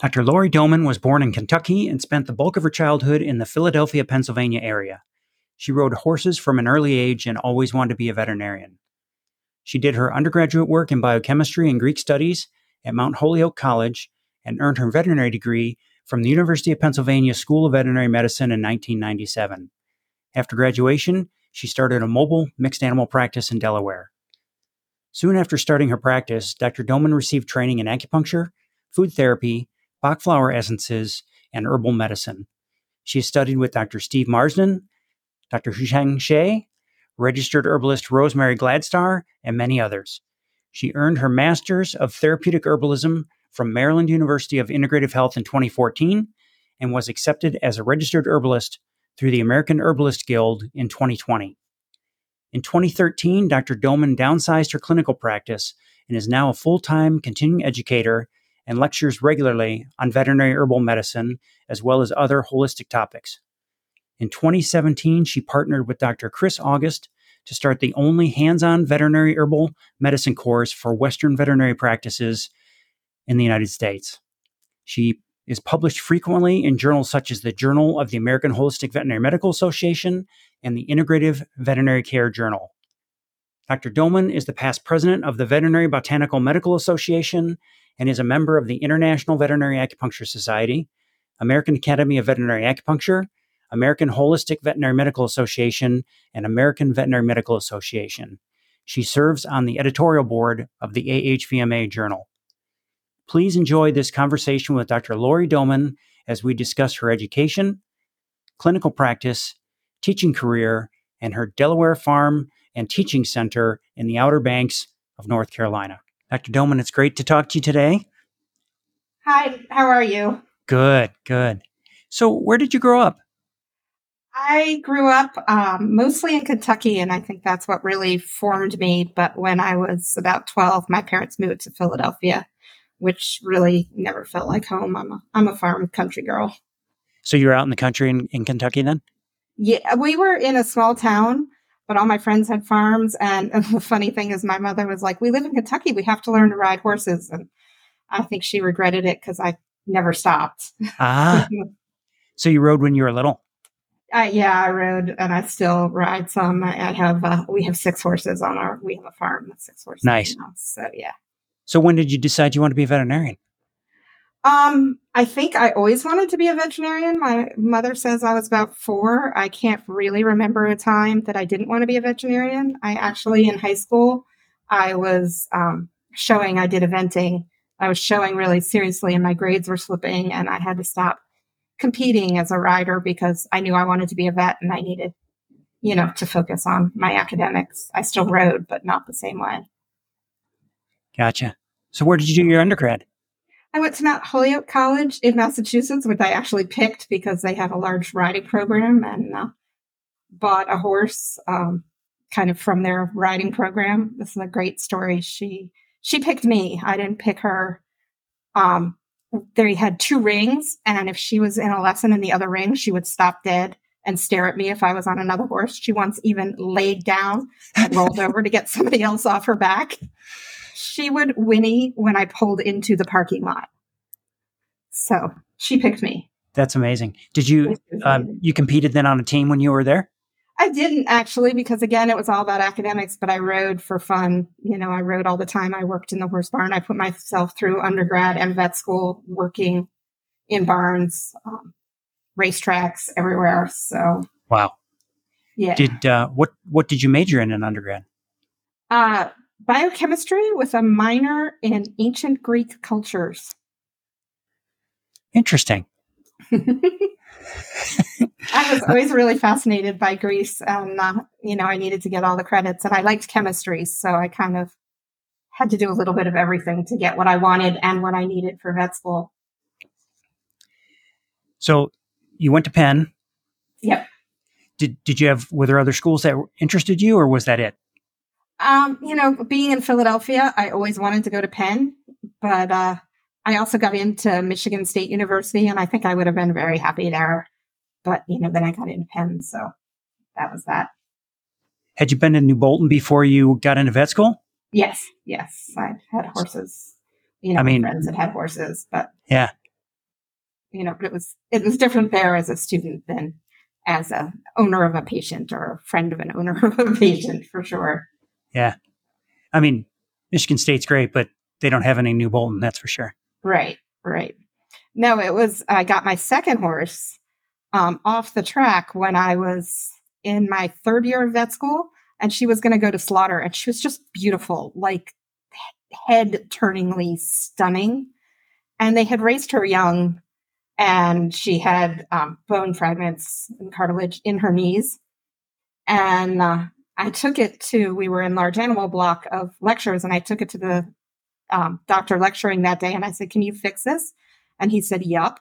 Dr. Laurie Dohmen was born in Kentucky and spent the bulk of her childhood in the Philadelphia, Pennsylvania area. She rode horses from an early age and always wanted to be a veterinarian. She did her undergraduate work in biochemistry and Greek studies at Mount Holyoke College and earned her veterinary degree from the University of Pennsylvania School of Veterinary Medicine in 1997. After graduation, she started a mobile mixed animal practice in Delaware. Soon after starting her practice, Dr. Dohmen received training in acupuncture, food therapy, Bach flower essences, and herbal medicine. She has studied with Dr. Steve Marsden, Dr. Huisheng Xie, registered herbalist Rosemary Gladstar, and many others. She earned her Master's of Therapeutic Herbalism from Maryland University of Integrative Health in 2014 and was accepted as a registered herbalist through the American Herbalist Guild in 2020. In 2013, Dr. Dohmen downsized her clinical practice and is now a full time continuing educator and lectures regularly on veterinary herbal medicine as well as other holistic topics. In 2017, she partnered with Dr. Kris August to start the only hands on veterinary herbal medicine course for Western veterinary practices in the United States. She is published frequently in journals such as the Journal of the American Holistic Veterinary Medical Association and the Integrative Veterinary Care Journal. Dr. Dohmen is the past president of the Veterinary Botanical Medical Association and is a member of the International Veterinary Acupuncture Society, American Academy of Veterinary Acupuncture, American Holistic Veterinary Medical Association, and American Veterinary Medical Association. She serves on the editorial board of the AHVMA Journal. Please enjoy this conversation with Dr. Laurie Dohmen as we discuss her education, clinical practice, teaching career, and her Delaware farm and teaching center in the Outer Banks of North Carolina. Dr. Dohmen, it's great to talk to you today. Hi, how are you? Good, good. So, where did you grow up? I grew up um, mostly in Kentucky, and I think that's what really formed me. But when I was about 12, my parents moved to Philadelphia, which really never felt like home. I'm a, I'm a farm country girl. So, you were out in the country in, in Kentucky then? Yeah, we were in a small town but all my friends had farms. And, and, the funny thing is, my mother was like, "We live in Kentucky. We have to learn to ride horses." And I think she regretted it because I never stopped. Ah, so you rode when you were little? Uh, yeah, I rode, and I still ride some. I, have uh, we have six horses on our we have a farm with six horses. Nice. so yeah. So when did you decide you want to be a veterinarian? Um, I think I always wanted to be a veterinarian. My mother says I was about four. I can't really remember a time that I didn't want to be a veterinarian. I actually, in high school, I was um, showing, I did eventing. I was showing really seriously, and my grades were slipping, and I had to stop competing as a rider because I knew I wanted to be a vet and I needed, you know, to focus on my academics. I still rode, but not the same way. Gotcha. So, where did you do your undergrad? I went to Mount Holyoke College in Massachusetts, which I actually picked because they have a large riding program and uh, bought a horse um, kind of from their riding program. This is a great story. She she picked me. I didn't pick her. Um, they had two rings, and if she was in a lesson in the other ring, she would stop dead and stare at me if I was on another horse. She once even laid down and rolled over to get somebody else off her back she would whinny when I pulled into the parking lot. So she picked me. That's amazing. Did you um, you competed then on a team when you were there? I didn't actually because again it was all about academics, but I rode for fun. You know, I rode all the time. I worked in the horse barn. I put myself through undergrad and vet school working in barns, um, racetracks everywhere. So wow. Yeah. Did uh, what what did you major in in undergrad? Uh biochemistry with a minor in ancient Greek cultures. Interesting. I was always really fascinated by Greece, and uh, you know, I needed to get all the credits, and I liked chemistry, so I kind of had to do a little bit of everything to get what I wanted and what I needed for vet school. So, you went to Penn. Yep. Did Did you have were there other schools that interested you, or was that it? Um, you know, being in Philadelphia, I always wanted to go to Penn, but uh, I also got into Michigan State University, and I think I would have been very happy there. But you know, then I got into Penn, so that was that. Had you been in New Bolton before you got into vet school? Yes, yes, I had horses. You know, I mean, friends that had horses, but yeah. you know, but it was, it was different there as a student than as a owner of a patient or a friend of an owner of a patient for sure. Yeah. I mean, Michigan State's great, but they don't have any New Bolton, that's for sure. Right, right. No, it was, I got my second horse um, off the track when I was in my third year of vet school, and she was going to go to slaughter, and she was just beautiful, like head turningly stunning. And they had raised her young, and she had um, bone fragments and cartilage in her knees. And uh, I took it to, we were in large animal block of lectures, and I took it to the um, doctor lecturing that day, and I said, Can you fix this? And he said, Yup.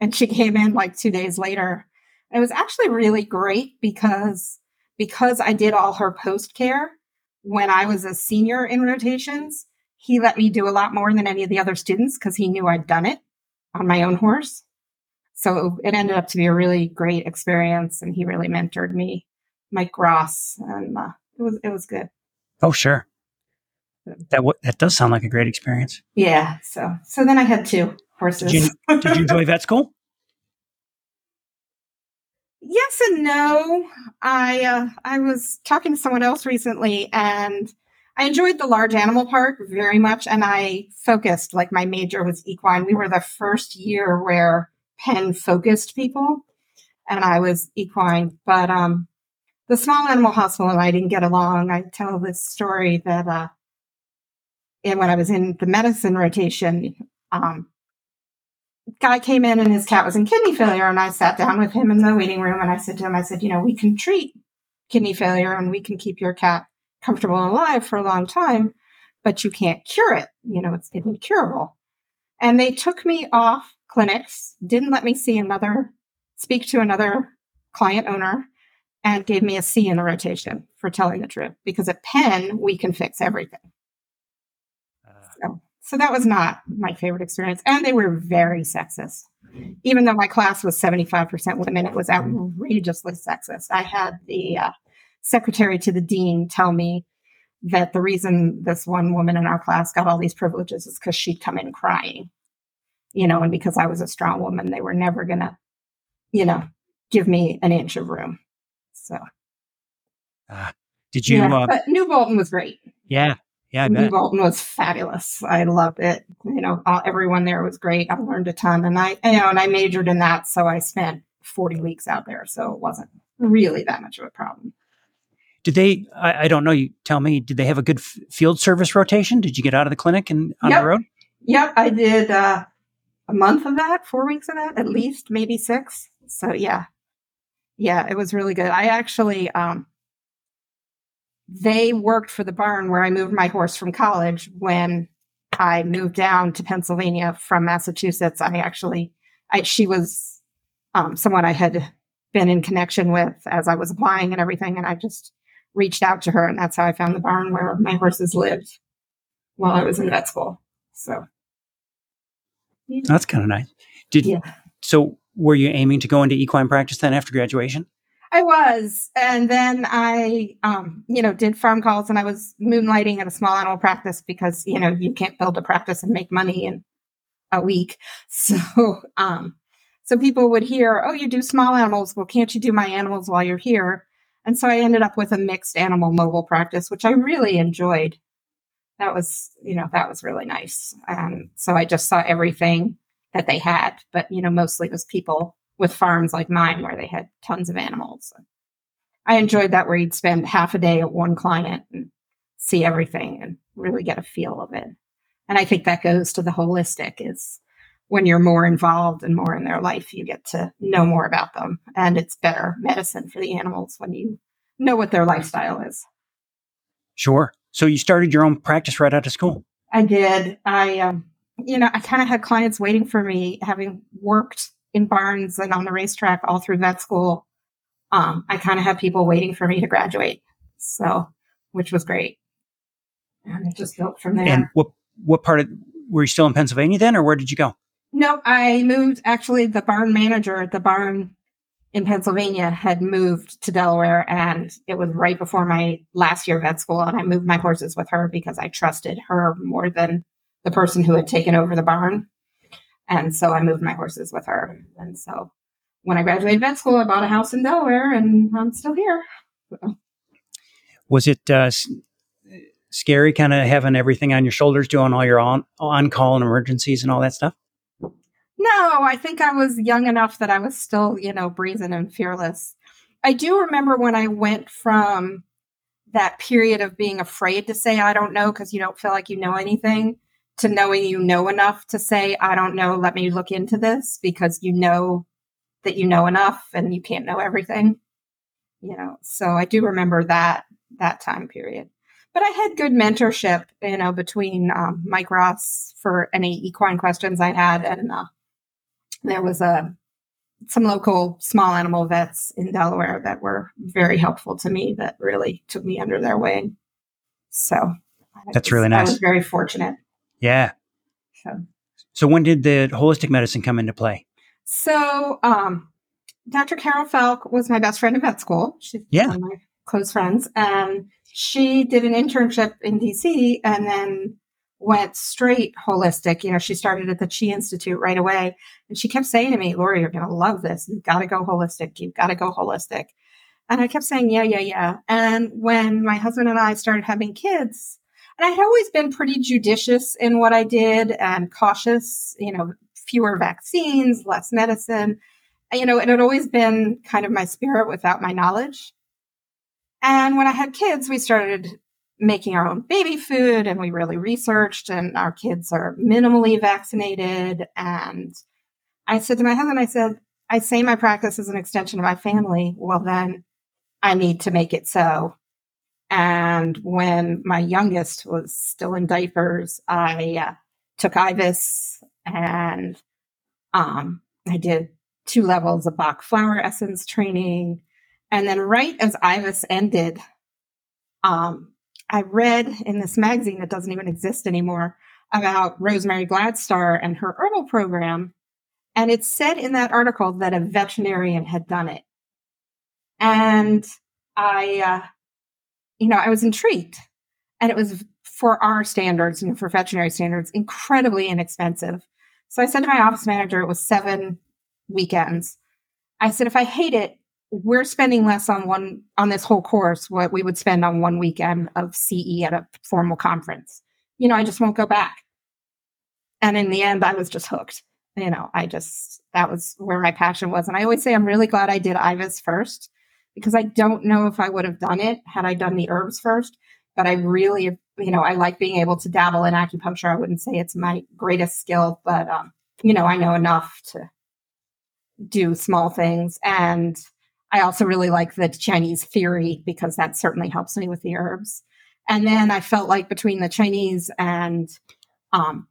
And she came in like two days later. And it was actually really great because because I did all her post care when I was a senior in rotations, he let me do a lot more than any of the other students because he knew I'd done it on my own horse. So it ended up to be a really great experience, and he really mentored me, Mike Ross, and uh, it was it was good. Oh, sure. That w- that does sound like a great experience. Yeah. So so then I had two horses. Did you, did you enjoy vet school? Yes and no. I uh, I was talking to someone else recently, and I enjoyed the large animal part very much, and I focused like my major was equine. We were the first year where Penn focused people, and I was equine. But um, the small animal hospital and I didn't get along. I tell this story that uh, and when I was in the medicine rotation, um, guy came in and his cat was in kidney failure. And I sat down with him in the waiting room and I said to him, I said, you know, we can treat kidney failure and we can keep your cat comfortable and alive for a long time, but you can't cure it. You know, it's incurable. And they took me off clinics, didn't let me see another, speak to another client owner, and gave me a C in the rotation for telling the truth. Because at Penn, we can fix everything. So, so that was not my favorite experience. And they were very sexist. Even though my class was 75% women, it was outrageously sexist. I had the uh, secretary to the dean tell me that the reason this one woman in our class got all these privileges is because she'd come in crying, you know, and because I was a strong woman, they were never going to, you know, give me an inch of room. So. Uh, did you? Yeah, uh, but New Bolton was great. Yeah, yeah, I New bet. Bolton was fabulous. I loved it. You know, all, everyone there was great. I learned a ton, and I, you know, and I majored in that, so I spent forty weeks out there, so it wasn't really that much of a problem. Did they? I, I don't know. You tell me. Did they have a good f- field service rotation? Did you get out of the clinic and on Yep. the road? Yep, I did uh, a month of that, four weeks of that, at least, maybe six. So yeah, yeah, it was really good. I actually, um, they worked for the barn where I moved my horse from college when I moved down to Pennsylvania from Massachusetts. I actually, I she was um, someone I had been in connection with as I was applying and everything, and I just reached out to her, and that's how I found the barn where my horses lived while I was in vet school. So. That's kind of nice. Did Yeah. so? Were you aiming to go into equine practice then after graduation? I was. And then I, um, you know, did farm calls and I was moonlighting at a small animal practice because, you know, you can't build a practice and make money in a week. So, um, so people would hear, oh, you do small animals. Well, can't you do my animals while you're here? And so I ended up with a mixed animal mobile practice, which I really enjoyed. That was, you know, that was really nice. Um, so I just saw everything that they had, but, you know, mostly it was people with farms like mine where they had tons of animals. I enjoyed that where you'd spend half a day at one client and see everything and really get a feel of it. And I think that goes to the holistic is when you're more involved and more in their life, you get to know more about them. And it's better medicine for the animals when you know what their lifestyle is. Sure. So you started your own practice right out of school. I did. I, um, you know, I kind of had clients waiting for me, having worked in barns and on the racetrack all through vet school. Um, I kind of had people waiting for me to graduate. So, which was great. And it just built from there. And what what part of were you still in Pennsylvania then, or where did you go? No, I moved. Actually, the barn manager at the barn in Pennsylvania had moved to Delaware, and it was right before my last year of vet school. And I moved my horses with her because I trusted her more than the person who had taken over the barn. And so I moved my horses with her. And so when I graduated vet school, I bought a house in Delaware and I'm still here. So. Was it uh, s- scary kind of having everything on your shoulders, doing all your on, on call and emergencies and all that stuff? No, I think I was young enough that I was still, you know, brazen and fearless. I do remember when I went from that period of being afraid to say, I don't know, because you don't feel like you know anything, to knowing you know enough to say, I don't know, let me look into this because you know that you know enough and you can't know everything. You know, so I do remember that that time period. But I had good mentorship, you know, between um, Mike Ross for any equine questions I had, and uh, there was a some local small animal vets in Delaware that were very helpful to me that really took me under their wing. So That's really I nice. was very fortunate. Yeah. So, So when did the holistic medicine come into play? so um, Dr. Carol Falk was my best friend in vet school. She's Yeah. one of my close friends. And she did an internship in DC and then went straight holistic. You know, she started at the Chi Institute right away. And she kept saying to me, Laurie, you're going to love this. You've got to go holistic. You've got to go holistic. And I kept saying, yeah, yeah, yeah. And when my husband and I started having kids, and I had always been pretty judicious in what I did and cautious, you know, fewer vaccines, less medicine. You know, it had always been kind of my spirit without my knowledge. And when I had kids, we started making our own baby food and we really researched and our kids are minimally vaccinated. And I said to my husband, I said, I say my practice is an extension of my family. Well, then I need to make it so. And when my youngest was still in diapers, I uh, took IVAS and um, I did two levels of Bach flower essence training. And then right as IVAS ended, um, I read in this magazine that doesn't even exist anymore about Rosemary Gladstar and her herbal program. And it said in that article that a veterinarian had done it. And I, uh, you know, I was intrigued. And it was for our standards, you know, for veterinary standards, incredibly inexpensive. So I said to my office manager, it was seven weekends. I said, if I hate it, we're spending less on one on this whole course what we would spend on one weekend of CE at a formal conference. You know, I just won't go back. And in the end, I was just hooked. You know, I just that was where my passion was. And I always say I'm really glad I did IVAS first because I don't know if I would have done it had I done the herbs first. But I really, you know, I like being able to dabble in acupuncture. I wouldn't say it's my greatest skill, but um, you know, I know enough to do small things. And I also really like the Chinese theory because that certainly helps me with the herbs. And then I felt like between the Chinese and um,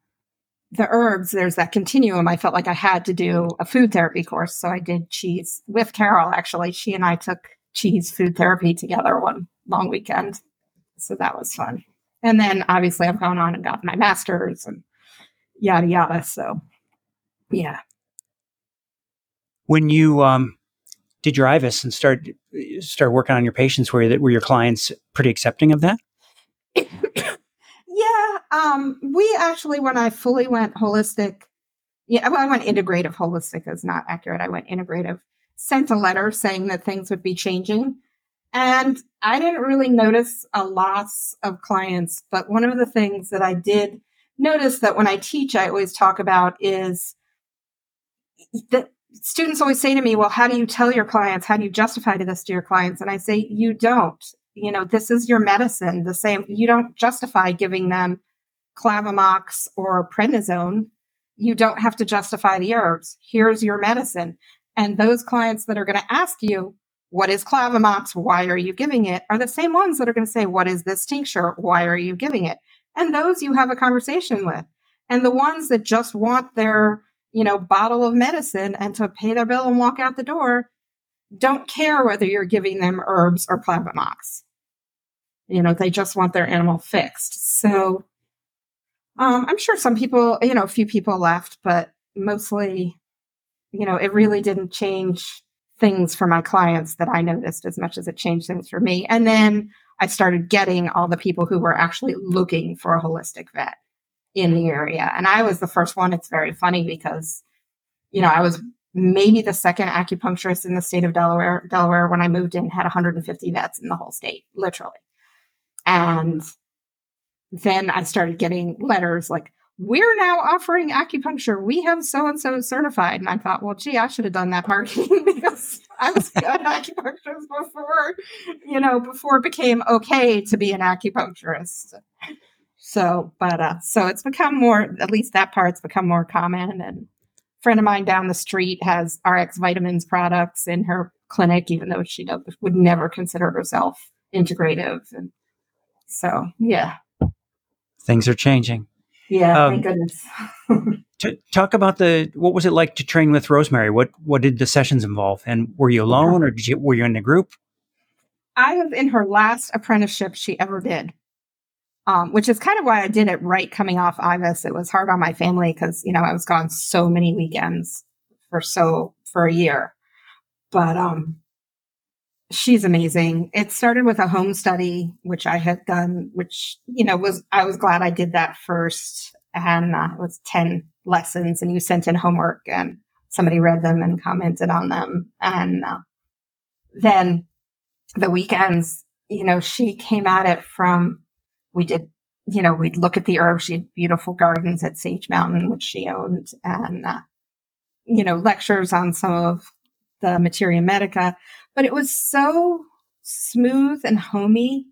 the herbs, there's that continuum. I felt like I had to do a food therapy course. So I did Chi with Carol, actually. She and I took Chi food therapy together one long weekend. So that was fun. And then obviously I've gone on and got my master's and yada, yada. So yeah. When you um, did your IVAS and start start working on your patients, were were your clients pretty accepting of that? Um, we actually, when I fully went holistic, yeah, well, I went integrative. Holistic is not accurate. I went integrative. Sent a letter saying that things would be changing. And I didn't really notice a loss of clients. But one of the things that I did notice that when I teach, I always talk about is that students always say to me, well, how do you tell your clients? How do you justify to this to your clients? And I say, you don't. You know, this is your medicine. The same, you don't justify giving them Clavamox or prednisone. You don't have to justify the herbs. Here's your medicine. And those clients that are going to ask you, what is Clavamox? Why are you giving it? Are the same ones that are going to say, what is this tincture? Why are you giving it? And those you have a conversation with. And the ones that just want their, you know, bottle of medicine and to pay their bill and walk out the door don't care whether you're giving them herbs or Clavamox. You know, they just want their animal fixed. So um, I'm sure some people, you know, a few people left, but mostly, you know, it really didn't change things for my clients that I noticed as much as it changed things for me. And then I started getting all the people who were actually looking for a holistic vet. in the area. And I was the first one. It's very funny because, you know, I was maybe the second acupuncturist in the state of Delaware. Delaware, when I moved in, had 150 vets in the whole state, literally. And then I started getting letters like, we're now offering acupuncture. We have so and so certified. And I thought, well, gee, I should have done that marketing because I was an acupuncturist before, you know, before it became okay to be an acupuncturist. So, but uh, so it's become more, at least that part's become more common. And friend of mine down the street has RX vitamins products in her clinic, even though she would never consider herself integrative. And so, yeah. Things are changing. Yeah, um, thank goodness. t- talk about the what was it like to train with Rosemary? What what did the sessions involve? And were you alone, or did you were you in a group? I was in her last apprenticeship she ever did, um, which is kind of why I did it right coming off IVAS. It was hard on my family because you know I was gone so many weekends for so for a year, but um, she's amazing. It started with a home study, which I had done, which, you know, was, I was glad I did that first. And uh, it was 10 lessons and you sent in homework and somebody read them and commented on them. And uh, then the weekends, you know, she came at it from, we did, you know, we'd look at the herbs. She had beautiful gardens at Sage Mountain, which she owned and, uh, you know, lectures on some of the materia medica, but it was so smooth and homey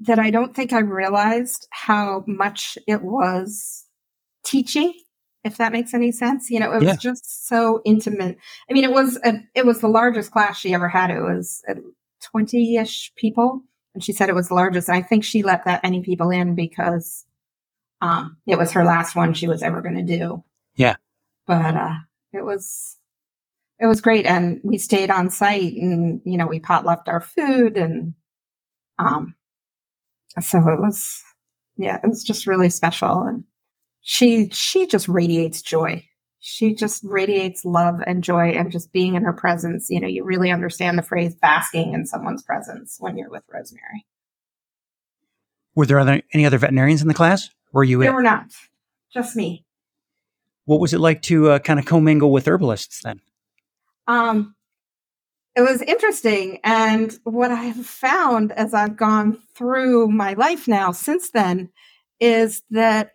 that I don't think I realized how much it was teaching, if that makes any sense. You know, it was yeah. just so intimate. I mean, it was a, it was the largest class she ever had. It was twenty ish people, and she said it was the largest. And I think she let that many people in because um, it was her last one she was ever going to do. Yeah, but uh, it was it was great. And we stayed on site and, you know, we pot left our food and, um, so it was, yeah, it was just really special. And she, she just radiates joy. She just radiates love and joy and just being in her presence. You know, you really understand the phrase basking in someone's presence when you're with Rosemary. Were there other, any other veterinarians in the class? Were you? In there were not. Just me. What was it like to uh, kind of commingle with herbalists then? Um, it was interesting. And what I have found as I've gone through my life now since then is that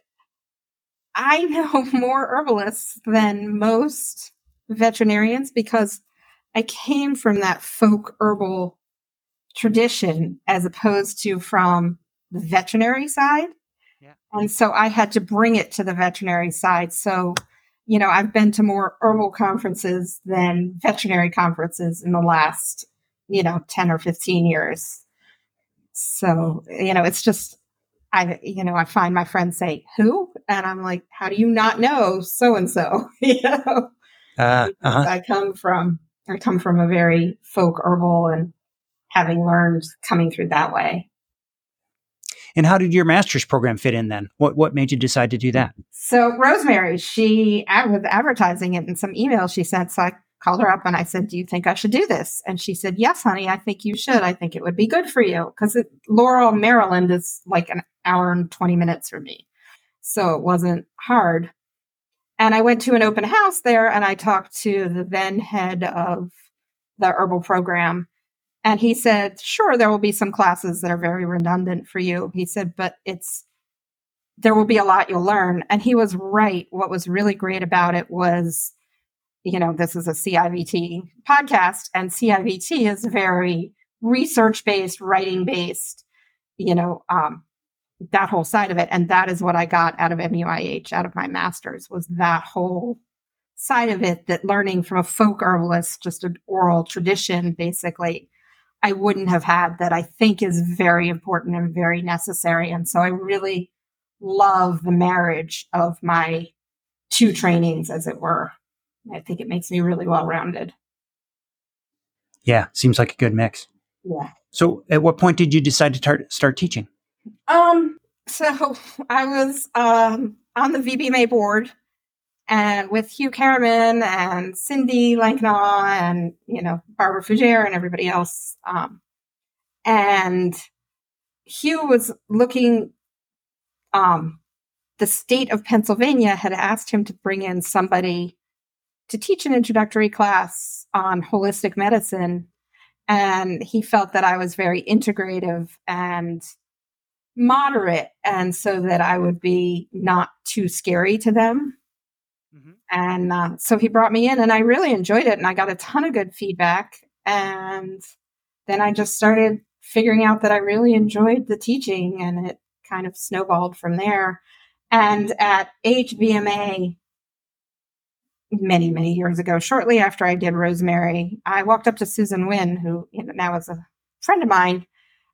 I know more herbalists than most veterinarians because I came from that folk herbal tradition as opposed to from the veterinary side. Yeah. And so I had to bring it to the veterinary side. So you know, I've been to more herbal conferences than veterinary conferences in the last, you know, 10 or 15 years. So, you know, it's just, I, you know, I find my friends say, who? And I'm like, how do you not know so and so? You know, uh, uh-huh. I come from, I come from a very folk herbal and having learned coming through that way. And how did your master's program fit in then? What what made you decide to do that? So Rosemary, she was advertising it in some emails she sent. So I called her up and I said, "Do you think I should do this?" And she said, "Yes, honey, I think you should. I think it would be good for you because Laurel, Maryland is like an hour and twenty minutes from me, so it wasn't hard." And I went to an open house there and I talked to the then head of the herbal program and he said, sure, there will be some classes that are very redundant for you. He said, but it's, there will be a lot you'll learn. And he was right. What was really great about it was, you know, this is a CIVT podcast and CIVT is very research based, writing based, you know, um, that whole side of it. And that is what I got out of MUIH, out of my master's was that whole side of it that learning from a folk herbalist, just an oral tradition, basically I wouldn't have had that I think is very important and very necessary. And so I really love the marriage of my two trainings, as it were. I think it makes me really well rounded. Yeah, seems like a good mix. Yeah. So, at what point did you decide to tar- start teaching? Um, so I was um, on the VBMA board and with Hugh Carriman and Cindy Lankenau and, you know, Barbara Fougere and everybody else. Um, and Hugh was looking, um, the state of Pennsylvania had asked him to bring in somebody to teach an introductory class on holistic medicine. And he felt that I was very integrative and moderate, and so that I would be not too scary to them. Mm-hmm. And uh, so he brought me in, and I really enjoyed it, and I got a ton of good feedback. And then I just started figuring out that I really enjoyed the teaching, and it kind of snowballed from there. And at HVMA, many, many years ago, shortly after I did Rosemary, I walked up to Susan Wynn, who now is a friend of mine,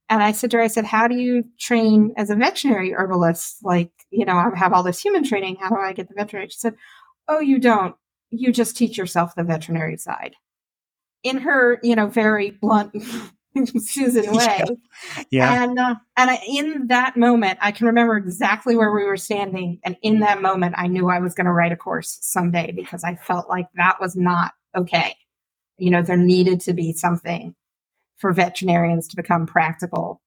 and I said to her, I said, How do you train as a veterinary herbalist? Like, you know, I have all this human training. How do I get the veterinary? She said, Oh, you don't. You just teach yourself the veterinary side. In her, you know, very blunt Susan way. Yeah. yeah. And uh, and I, in that moment, I can remember exactly where we were standing, and in that moment, I knew I was going to write a course someday because I felt like that was not okay. You know, there needed to be something for veterinarians to become practical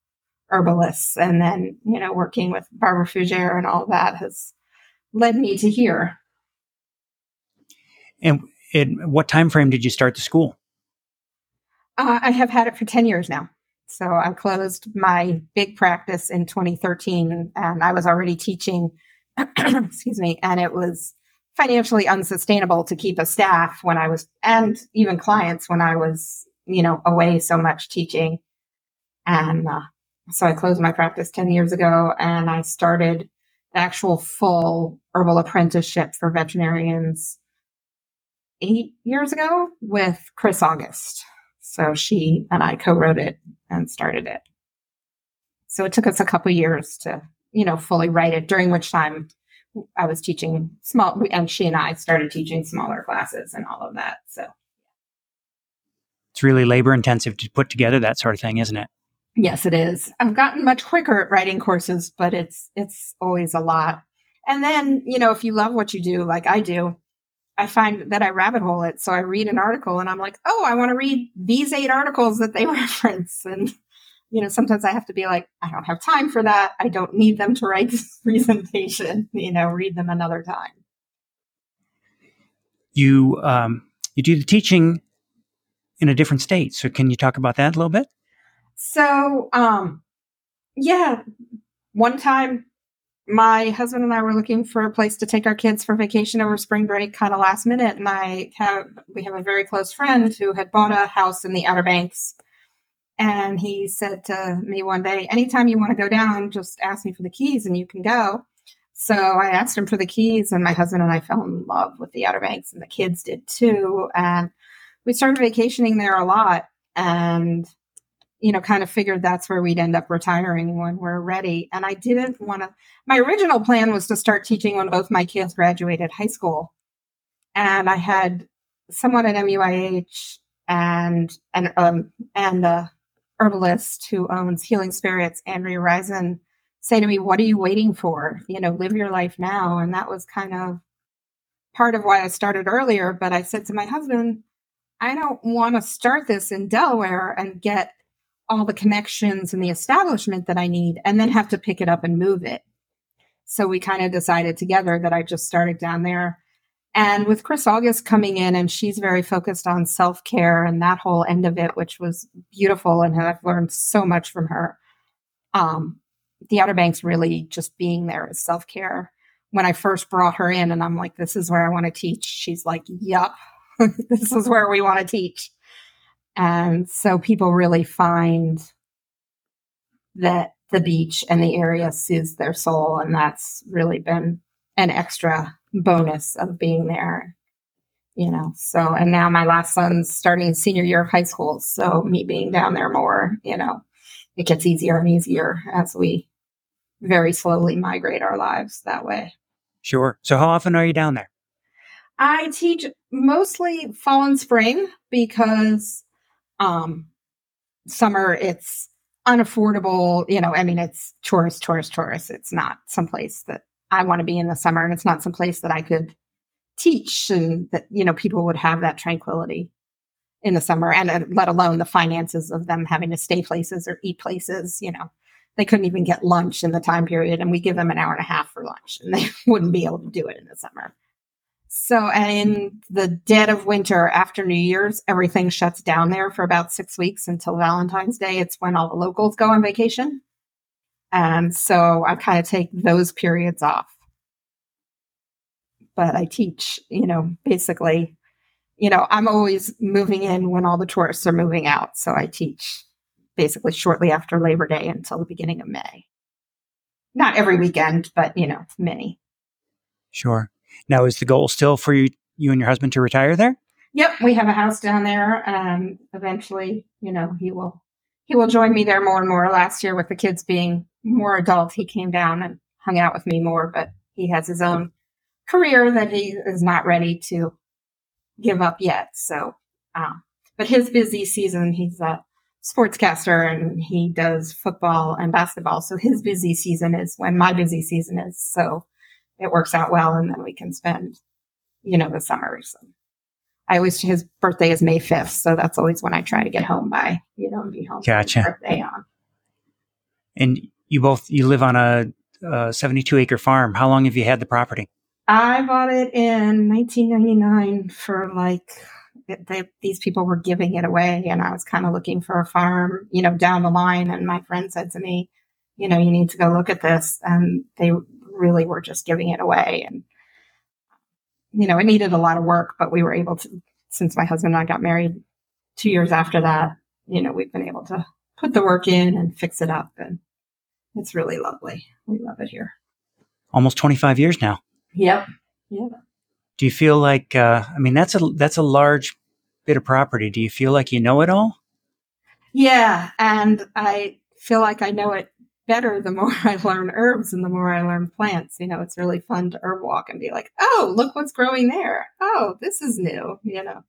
herbalists, and then you know, working with Barbara Fougere and all that has led me to here. And in what time frame did you start the school? Uh, I have had it for 10 years now. So I closed my big practice in 2013 and I was already teaching, excuse me, and it was financially unsustainable to keep a staff when I was, and even clients when I was, you know, away so much teaching. And uh, so I closed my practice 10 years ago and I started actual full herbal apprenticeship for veterinarians eight years ago with Kris August. So she and I co-wrote it and started it. So it took us a couple years to, you know, fully write it, during which time I was teaching small, and she and I started teaching smaller classes and all of that. So it's really labor intensive to put together that sort of thing, isn't it? Yes, it is. I've gotten much quicker at writing courses, but it's it's always a lot. And then, you know, if you love what you do, like I do, I find that I rabbit hole it. So I read an article and I'm like, oh, I want to read these eight articles that they reference. And, you know, sometimes I have to be like, I don't have time for that. I don't need them to write this presentation, you know, read them another time. You, um, you do the teaching in a different state. So can you talk about that a little bit? So, um, yeah, one time my husband and I were looking for a place to take our kids for vacation over spring break, kind of last minute. And I have we have a very close friend who had bought a house in the Outer Banks, and he said to me one day, "Anytime you want to go down, just ask me for the keys, and you can go." So I asked him for the keys, and my husband and I fell in love with the Outer Banks, and the kids did too. And we started vacationing there a lot. And you know, kind of figured that's where we'd end up retiring when we're ready. And I didn't want to, my original plan was to start teaching when both my kids graduated high school. And I had someone at MUIH and, and, um, and a herbalist who owns Healing Spirits, Andrea Reisen, say to me, what are you waiting for? You know, live your life now. And that was kind of part of why I started earlier. But I said to my husband, I don't want to start this in Delaware and get all the connections and the establishment that I need and then have to pick it up and move it. So we kind of decided together that I just started down there. And with Kris August coming in, and she's very focused on self care and that whole end of it, which was beautiful. And I've learned so much from her. Um, the Outer Banks really just being there is self care. When I first brought her in, and I'm like, this is where I want to teach, she's like, yup, this is where we want to teach. And so people really find that the beach and the area soothes their soul. And that's really been an extra bonus of being there. You know, so, and now my last son's starting senior year of high school. So, me being down there more, you know, it gets easier and easier as we very slowly migrate our lives that way. Sure. So, how often are you down there? I teach mostly fall and spring because um, summer, it's unaffordable. You know, I mean, it's tourist, tourist, tourist. It's not someplace that I want to be in the summer, and it's not someplace that I could teach and that you know people would have that tranquility in the summer, and uh, let alone the finances of them having to stay places or eat places. You know, they couldn't even get lunch in the time period, and we give them an hour and a half for lunch, and they wouldn't be able to do it in the summer. So, in mm. the dead of winter after New Year's, everything shuts down there for about six weeks until Valentine's Day. It's when all the locals go on vacation. And so I kind of take those periods off. But I teach, you know, basically, you know, I'm always moving in when all the tourists are moving out. So I teach basically shortly after Labor Day until the beginning of May. Not every weekend, but, you know, many. Sure. Now, is the goal still for you, you and your husband to retire there? Yep, we have a house down there. Um, eventually, you know, he will he will join me there more and more. Last year, with the kids being more adult, he came down and hung out with me more. But he has his own career that he is not ready to give up yet. So, um, but his busy season, he's a sportscaster and he does football and basketball. So his busy season is when my busy season is. So it works out well. And then we can spend, you know, the summers. I always, his birthday is May 5th. So that's always when I try to get home by, you know, and be home. Gotcha. birthday on. And you both, you live on a, a 72 acre farm. How long have you had the property? I bought it in 1999 for like, they, these people were giving it away and I was kind of looking for a farm, you know, down the line. And my friend said to me, you know, you need to go look at this. And they really were just giving it away. And, you know, it needed a lot of work, but we were able to, since my husband and I got married two years after that, you know, we've been able to put the work in and fix it up. And it's really lovely. We love it here. Almost 25 years now. Yep. Yep. Do you feel like, uh, I mean, that's a, that's a large bit of property. Do you feel like you know it all? Yeah. And I feel like I know it better the more I learn herbs and the more I learn plants. You know, it's really fun to herb walk and be like, oh, look what's growing there. Oh, this is new, you know.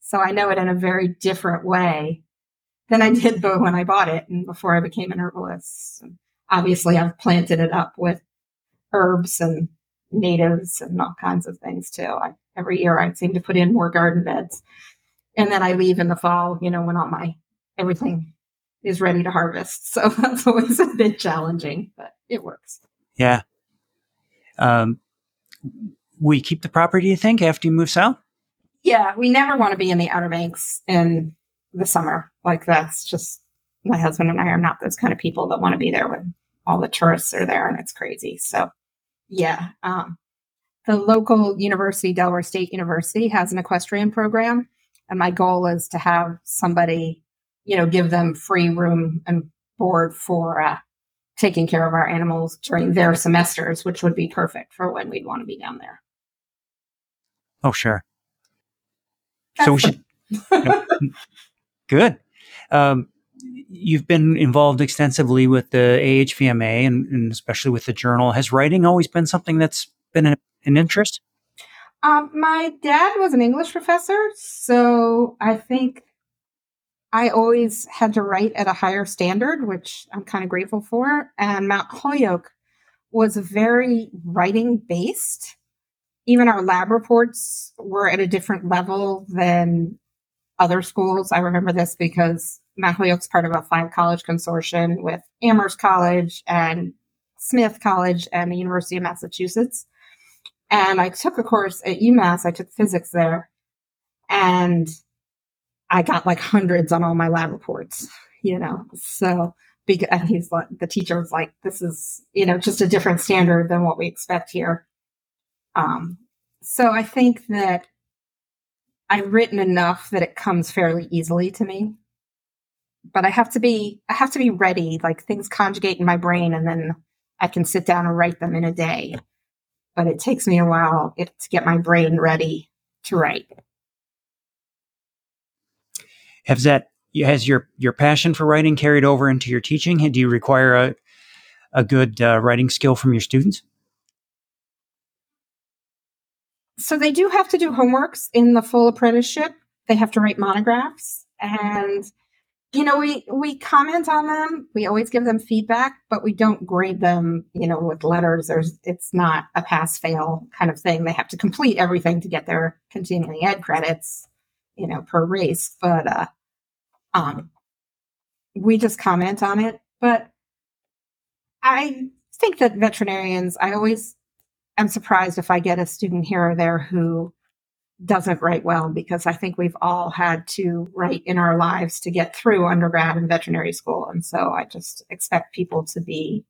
So I know it in a very different way than I did when I bought it and before I became an herbalist. Obviously, I've planted it up with herbs and natives and all kinds of things too. I, every year I seem to put in more garden beds. And then I leave in the fall, you know, when all my everything is ready to harvest. So that's always a bit challenging, but it works. Yeah. Um, you keep the property, you think, after you move south? Yeah, we never want to be in the Outer Banks in the summer. Like that's just my husband and I are not those kind of people that want to be there when all the tourists are there and it's crazy. So yeah. Um, the local university, Delaware State University, has an equestrian program. And my goal is to have somebody you know, give them free room and board for uh, taking care of our animals during their semesters, which would be perfect for when we'd want to be down there. Oh, sure. That's so we should. good. Um, you've been involved extensively with the AHVMA and, and, especially with the journal. Has writing always been something that's been an, an interest? Um, my dad was an English professor, so I think I always had to write at a higher standard, which I'm kind of grateful for. And Mount Holyoke was very writing based. Even our lab reports were at a different level than other schools. I remember this because Mount Holyoke's part of a five college consortium with Amherst College and Smith College and the University of Massachusetts. And I took a course at UMass. I took physics there. And I got like hundreds on all my lab reports, you know. So because he's like the teacher was like, this is, you know, just a different standard than what we expect here. Um, so I think that I've written enough that it comes fairly easily to me. But I have to be I have to be ready, like things conjugate in my brain and then I can sit down and write them in a day. But it takes me a while to get my brain ready to write has that has your your passion for writing carried over into your teaching? Do you require a a good uh, writing skill from your students? So they do have to do homeworks in the full apprenticeship. They have to write monographs and you know we we comment on them we always give them feedback but we don't grade them you know with letters there's it's not a pass fail kind of thing they have to complete everything to get their continuing ed credits you know per RACE but uh um, we just comment on it. But I think that veterinarians, I always am surprised if I get a student here or there who doesn't write well because I think we've all had to write in our lives to get through undergrad and veterinary school. And so I just expect people to be,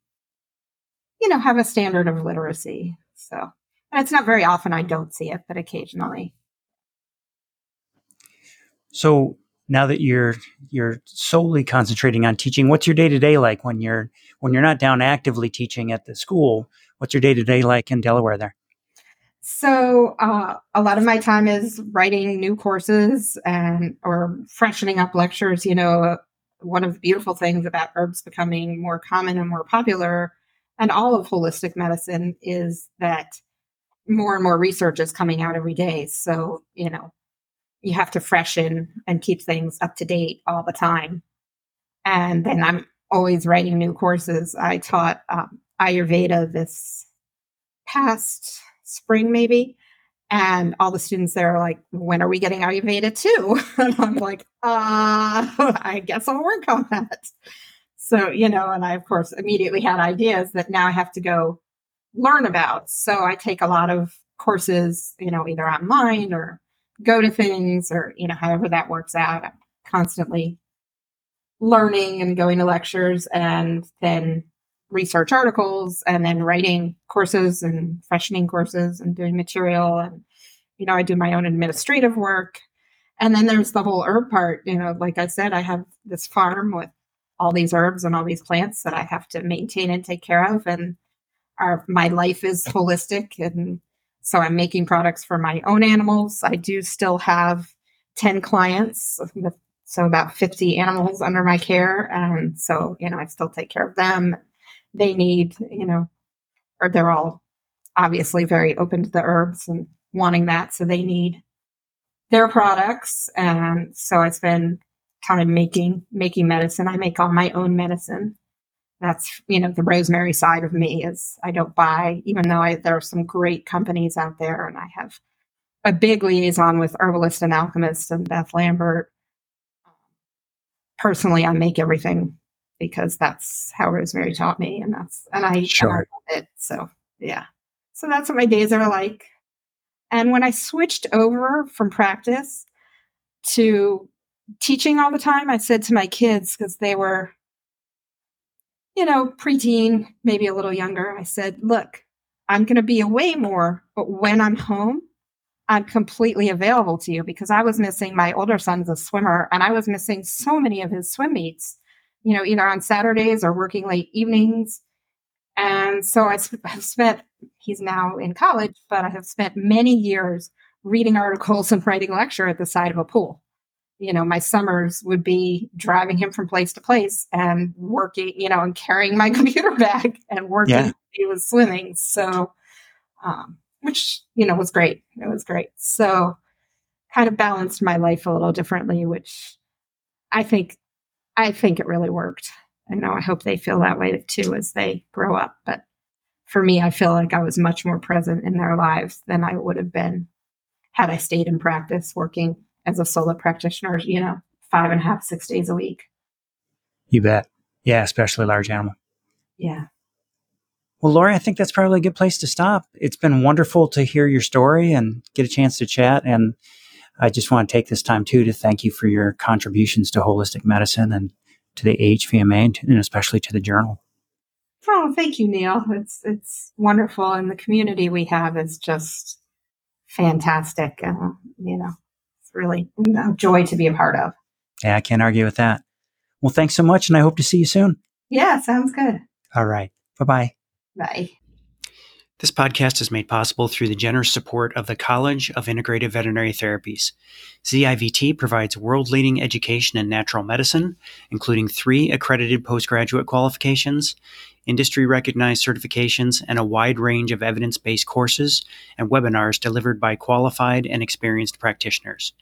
you know, have a standard of literacy. So, and it's not very often I don't see it, but occasionally. So now that you're you're solely concentrating on teaching, what's your day to day like when you're when you're not down actively teaching at the school? What's your day to day like in Delaware there? So uh, a lot of my time is writing new courses and or freshening up lectures. You know, one of the beautiful things about herbs becoming more common and more popular, and all of holistic medicine is that more and more research is coming out every day. So you know, you have to freshen and keep things up to date all the time. And then I'm always writing new courses. I taught um, Ayurveda this past spring maybe. And all the students there are like, when are we getting Ayurveda too? and I'm like, uh, I guess I'll work on that. So, you know, and I, of course, immediately had ideas that now I have to go learn about. So I take a lot of courses, you know, either online or go to things or, you know, however that works out. I'm constantly learning and going to lectures and then research articles and then writing courses and freshening courses and doing material and you know i do my own administrative work and then there's the whole herb part you know like i said i have this farm with all these herbs and all these plants that i have to maintain and take care of and our my life is holistic and so i'm making products for my own animals i do still have 10 clients so about 50 animals under my care and so you know i still take care of them they need, you know, or they're all obviously very open to the herbs and wanting that. So they need their products. And so it's been kind of making, making medicine. I make all my own medicine. That's, you know, the rosemary side of me is I don't buy, even though I, there are some great companies out there and I have a big liaison with Herbalist and Alchemist and Beth Lambert. Personally, I make everything because that's how Rosemary taught me, and that's and I, sure. and I love it. So yeah, so that's what my days are like. And when I switched over from practice to teaching all the time, I said to my kids because they were, you know, preteen, maybe a little younger. I said, "Look, I'm going to be away more, but when I'm home." I'm completely available to you because I was missing my older son's a swimmer and I was missing so many of his swim meets you know, either on Saturdays or working late evenings. And so I have spent, he's now in college, but I have spent many years reading articles and writing lecture at the side of a pool. You know, my summers would be driving him from place to place and working, you know, and carrying my computer bag and working. Yeah. He was swimming. So, um, which, you know, was great. It was great. So, kind of balanced my life a little differently, which I think I think it really worked. I know I hope they feel that way too as they grow up. But for me, I feel like I was much more present in their lives than I would have been had I stayed in practice working as a solo practitioner, you know, five and a half, six days a week. You bet. Yeah, especially large animal. Yeah. Well, Laurie, I think that's probably a good place to stop. It's been wonderful to hear your story and get a chance to chat. And I just want to take this time too to thank you for your contributions to holistic medicine and to the AHVMA and especially to the journal. Oh, thank you, Neil. It's it's wonderful, and the community we have is just fantastic. Uh, you know, really a joy to be a part of. Yeah, I can't argue with that. Well, thanks so much, and I hope to see you soon. Yeah, sounds good. All right. Bye-bye. Bye. This podcast is made possible through the generous support of the College of Integrative Veterinary Therapies. CIVT provides world leading education in natural medicine, including three accredited postgraduate qualifications, industry recognized certifications, and a wide range of evidence based courses and webinars delivered by qualified and experienced practitioners.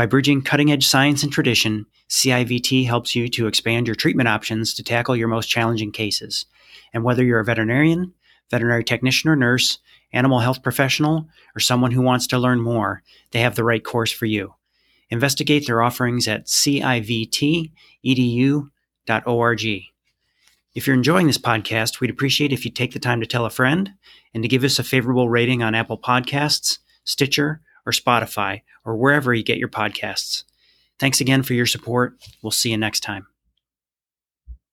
By bridging cutting edge science and tradition, CIVT helps you to expand your treatment options to tackle your most challenging cases. And whether you're a veterinarian, veterinary technician or nurse, animal health professional, or someone who wants to learn more, they have the right course for you. Investigate their offerings at civtedu.org. If you're enjoying this podcast, we'd appreciate if you take the time to tell a friend and to give us a favorable rating on Apple Podcasts, Stitcher, or Spotify, or wherever you get your podcasts. Thanks again for your support. We'll see you next time.